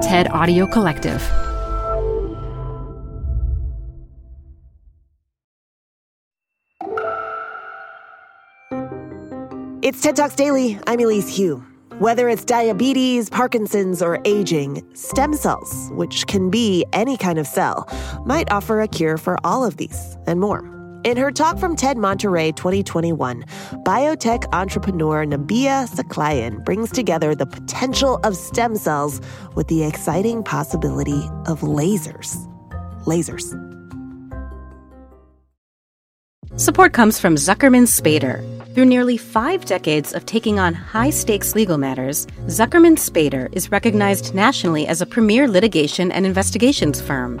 TED Audio Collective. It's TED Talks Daily. I'm Elise Hu. Whether it's diabetes, Parkinson's, or aging, stem cells, which can be any kind of cell, might offer a cure for all of these and more. In her talk from TED Monterey 2021, biotech entrepreneur Nabiha Saklayen brings together the potential of stem cells with the exciting possibility of lasers. Lasers. Support comes from Zuckerman Spaeder. Through nearly five decades of taking on high stakes legal matters, Zuckerman Spaeder is recognized nationally as a premier litigation and investigations firm.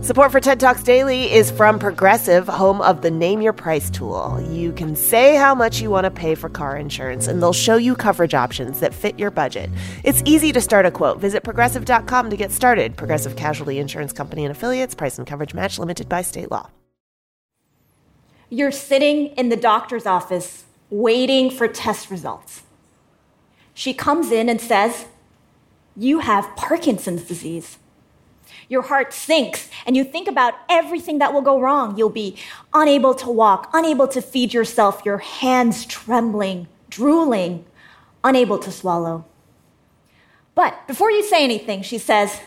Support for TED Talks Daily is from Progressive, home of the Name Your Price tool. You can say how much you want to pay for car insurance, and they'll show you coverage options that fit your budget. It's easy to start a quote. Visit progressive.com to get started. Progressive Casualty Insurance Company and affiliates, price and coverage match limited by state law. You're sitting in the doctor's office waiting for test results. She comes in and says, You have Parkinson's disease. Your heart sinks, and you think about everything that will go wrong. You'll be unable to walk, unable to feed yourself, your hands trembling, drooling, unable to swallow. But before you say anything, she says,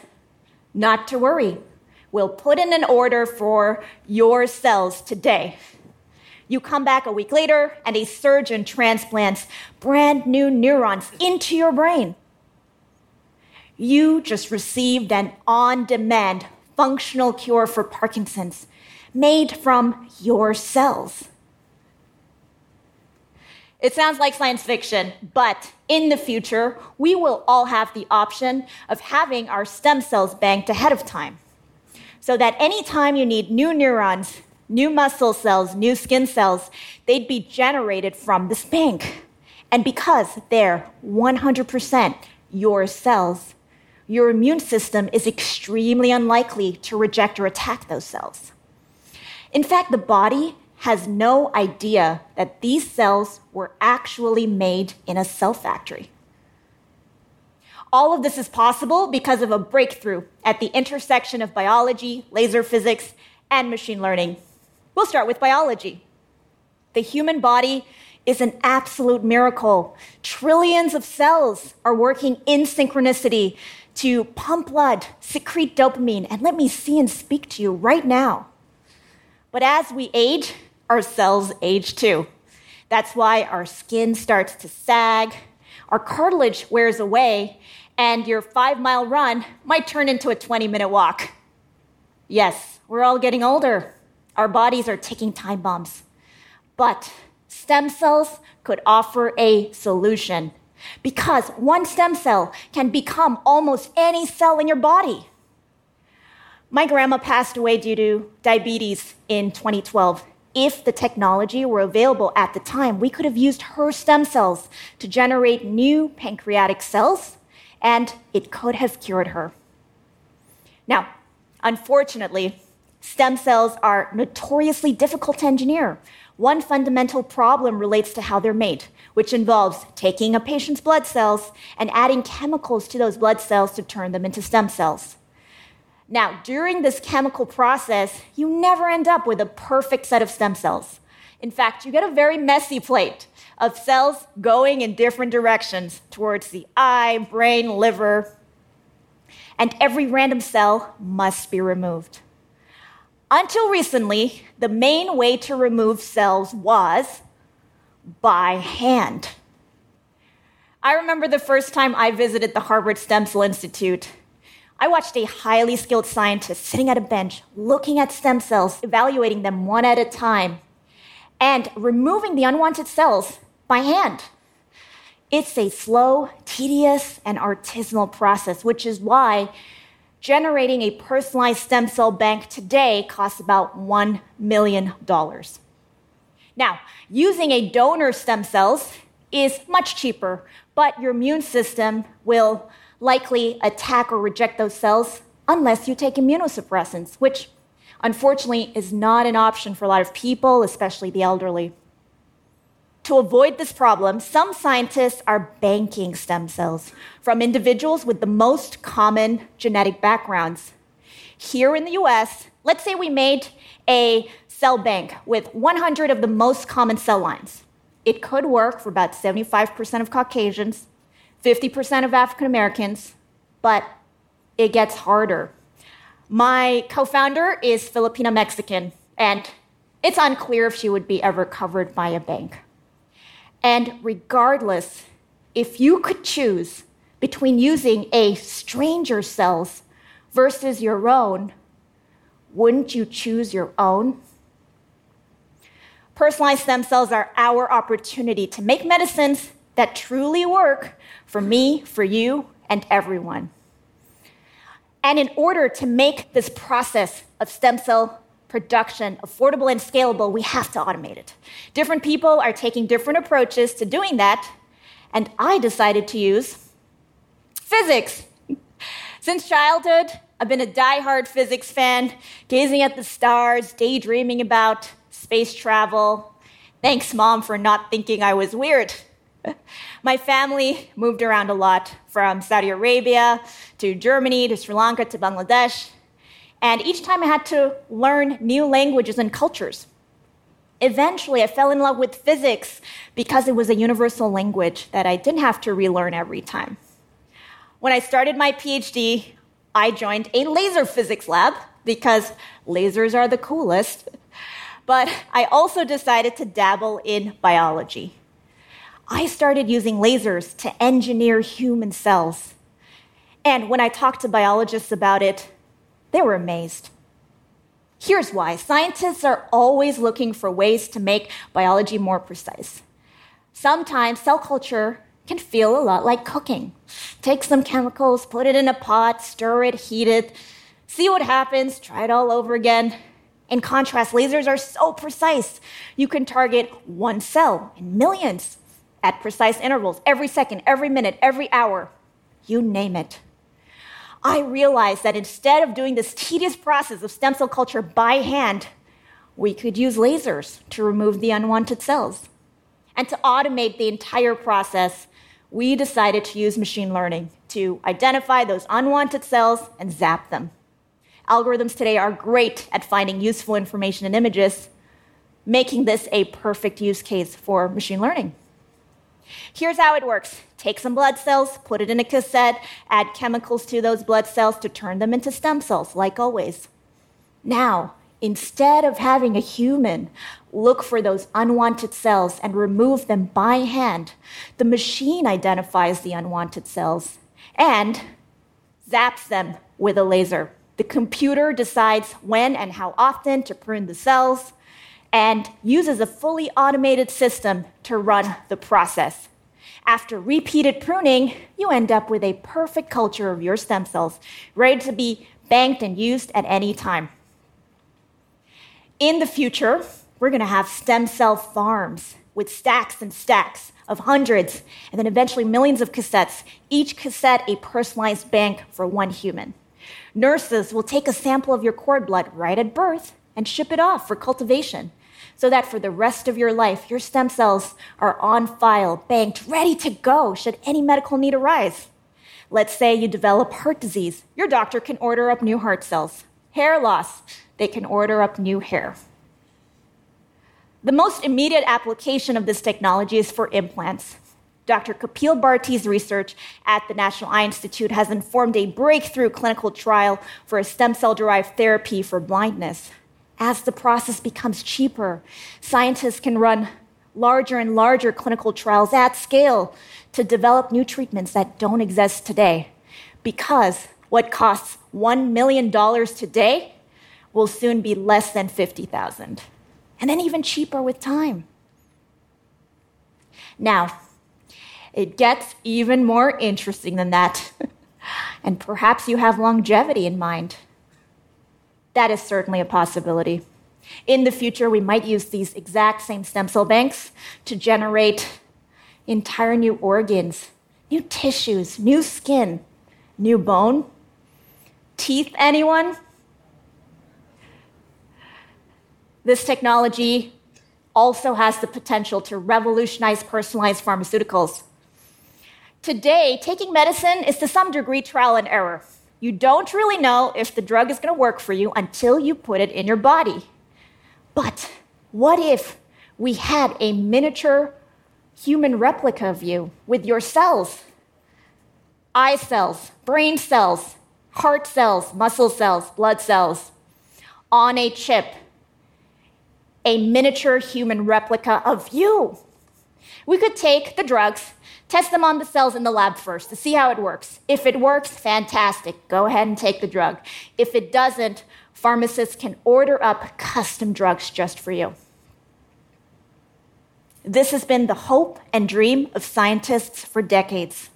Not to worry. We'll put in an order for your cells today. You come back a week later, and a surgeon transplants brand new neurons into your brain. You just received an on demand functional cure for Parkinson's made from your cells. It sounds like science fiction, but in the future, we will all have the option of having our stem cells banked ahead of time. So that anytime you need new neurons, new muscle cells, new skin cells, they'd be generated from this bank. And because they're 100% your cells, your immune system is extremely unlikely to reject or attack those cells. In fact, the body has no idea that these cells were actually made in a cell factory. All of this is possible because of a breakthrough at the intersection of biology, laser physics, and machine learning. We'll start with biology. The human body is an absolute miracle. Trillions of cells are working in synchronicity to pump blood, secrete dopamine, and let me see and speak to you right now. But as we age, our cells age too. That's why our skin starts to sag, our cartilage wears away, and your five mile run might turn into a 20 minute walk. Yes, we're all getting older. Our bodies are ticking time bombs. But stem cells could offer a solution because one stem cell can become almost any cell in your body. My grandma passed away due to diabetes in 2012. If the technology were available at the time, we could have used her stem cells to generate new pancreatic cells, and it could have cured her. Now, unfortunately, stem cells are notoriously difficult to engineer. One fundamental problem relates to how they're made, which involves taking a patient's blood cells and adding chemicals to those blood cells to turn them into stem cells. Now, during this chemical process, you never end up with a perfect set of stem cells. In fact, you get a very messy plate of cells going in different directions towards the eye, brain, liver, and every random cell must be removed. Until recently, the main way to remove cells was by hand. I remember the first time I visited the Harvard Stem Cell Institute. I watched a highly skilled scientist sitting at a bench, looking at stem cells, evaluating them one at a time, and removing the unwanted cells by hand. It's a slow, tedious, and artisanal process, which is why generating a personalized stem cell bank today costs about $1 million. Now, using a donor stem cells is much cheaper, but your immune system will likely attack or reject those cells unless you take immunosuppressants, which unfortunately is not an option for a lot of people, especially the elderly. To avoid this problem, some scientists are banking stem cells from individuals with the most common genetic backgrounds. Here in the US, let's say we made a cell bank with 100 of the most common cell lines. It could work for about 75% of Caucasians, 50% of African Americans, but it gets harder. My co founder is Filipino Mexican, and it's unclear if she would be ever covered by a bank. And regardless, if you could choose between using a stranger's cells versus your own, wouldn't you choose your own? Personalized stem cells are our opportunity to make medicines that truly work for me, for you, and everyone. And in order to make this process of stem cell production affordable and scalable, we have to automate it. Different people are taking different approaches to doing that, and I decided to use physics. Since childhood, I've been a die-hard physics fan, gazing at the stars, daydreaming about space travel. Thanks, Mom, for not thinking I was weird. My family moved around a lot from Saudi Arabia to Germany to Sri Lanka to Bangladesh. And each time I had to learn new languages and cultures. Eventually, I fell in love with physics because it was a universal language that I didn't have to relearn every time. When I started my PhD, I joined a laser physics lab because lasers are the coolest. But I also decided to dabble in biology. I started using lasers to engineer human cells. And when I talked to biologists about it, they were amazed. Here's why scientists are always looking for ways to make biology more precise. Sometimes cell culture can feel a lot like cooking. Take some chemicals, put it in a pot, stir it, heat it, see what happens, try it all over again. In contrast, lasers are so precise. You can target one cell in millions at precise intervals, every second, every minute, every hour, you name it. I realized that instead of doing this tedious process of stem cell culture by hand, we could use lasers to remove the unwanted cells. And to automate the entire process, we decided to use machine learning to identify those unwanted cells and zap them. Algorithms today are great at finding useful information in images, making this a perfect use case for machine learning. Here's how it works take some blood cells, put it in a cassette, add chemicals to those blood cells to turn them into stem cells, like always. Now, instead of having a human look for those unwanted cells and remove them by hand, the machine identifies the unwanted cells and zaps them with a laser. The computer decides when and how often to prune the cells and uses a fully automated system to run the process. After repeated pruning, you end up with a perfect culture of your stem cells, ready to be banked and used at any time. In the future, we're going to have stem cell farms with stacks and stacks of hundreds and then eventually millions of cassettes, each cassette a personalized bank for one human. Nurses will take a sample of your cord blood right at birth and ship it off for cultivation so that for the rest of your life, your stem cells are on file, banked, ready to go should any medical need arise. Let's say you develop heart disease. Your doctor can order up new heart cells. Hair loss, they can order up new hair. The most immediate application of this technology is for implants. Dr. Kapil Bharti's research at the National Eye Institute has informed a breakthrough clinical trial for a stem cell derived therapy for blindness as the process becomes cheaper, scientists can run larger and larger clinical trials at scale to develop new treatments that don't exist today because What costs $1 million today will soon be less than 50,000 and then even cheaper with time. Now, it gets even more interesting than that. and perhaps you have longevity in mind. That is certainly a possibility. In the future, we might use these exact same stem cell banks to generate entire new organs, new tissues, new skin, new bone. Teeth, anyone? This technology also has the potential to revolutionize personalized pharmaceuticals. Today, taking medicine is to some degree trial and error. You don't really know if the drug is going to work for you until you put it in your body. But what if we had a miniature human replica of you with your cells? Eye cells, brain cells, heart cells, muscle cells, blood cells on a chip. A miniature human replica of you. We could take the drugs Test them on the cells in the lab first to see how it works. If it works, fantastic. Go ahead and take the drug. If it doesn't, pharmacists can order up custom drugs just for you. This has been the hope and dream of scientists for decades.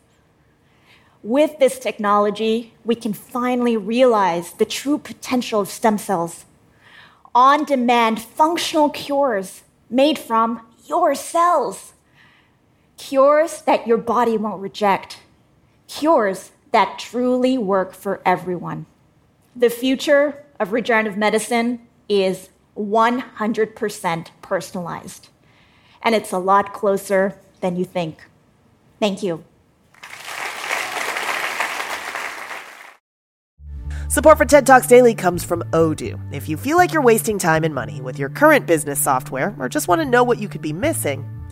With this technology, we can finally realize the true potential of stem cells. On demand functional cures made from your cells cures that your body won't reject, cures that truly work for everyone. The future of regenerative medicine is 100% personalized, and it's a lot closer than you think. Thank you. Support for TED Talks Daily comes from Odoo. If you feel like you're wasting time and money with your current business software or just want to know what you could be missing,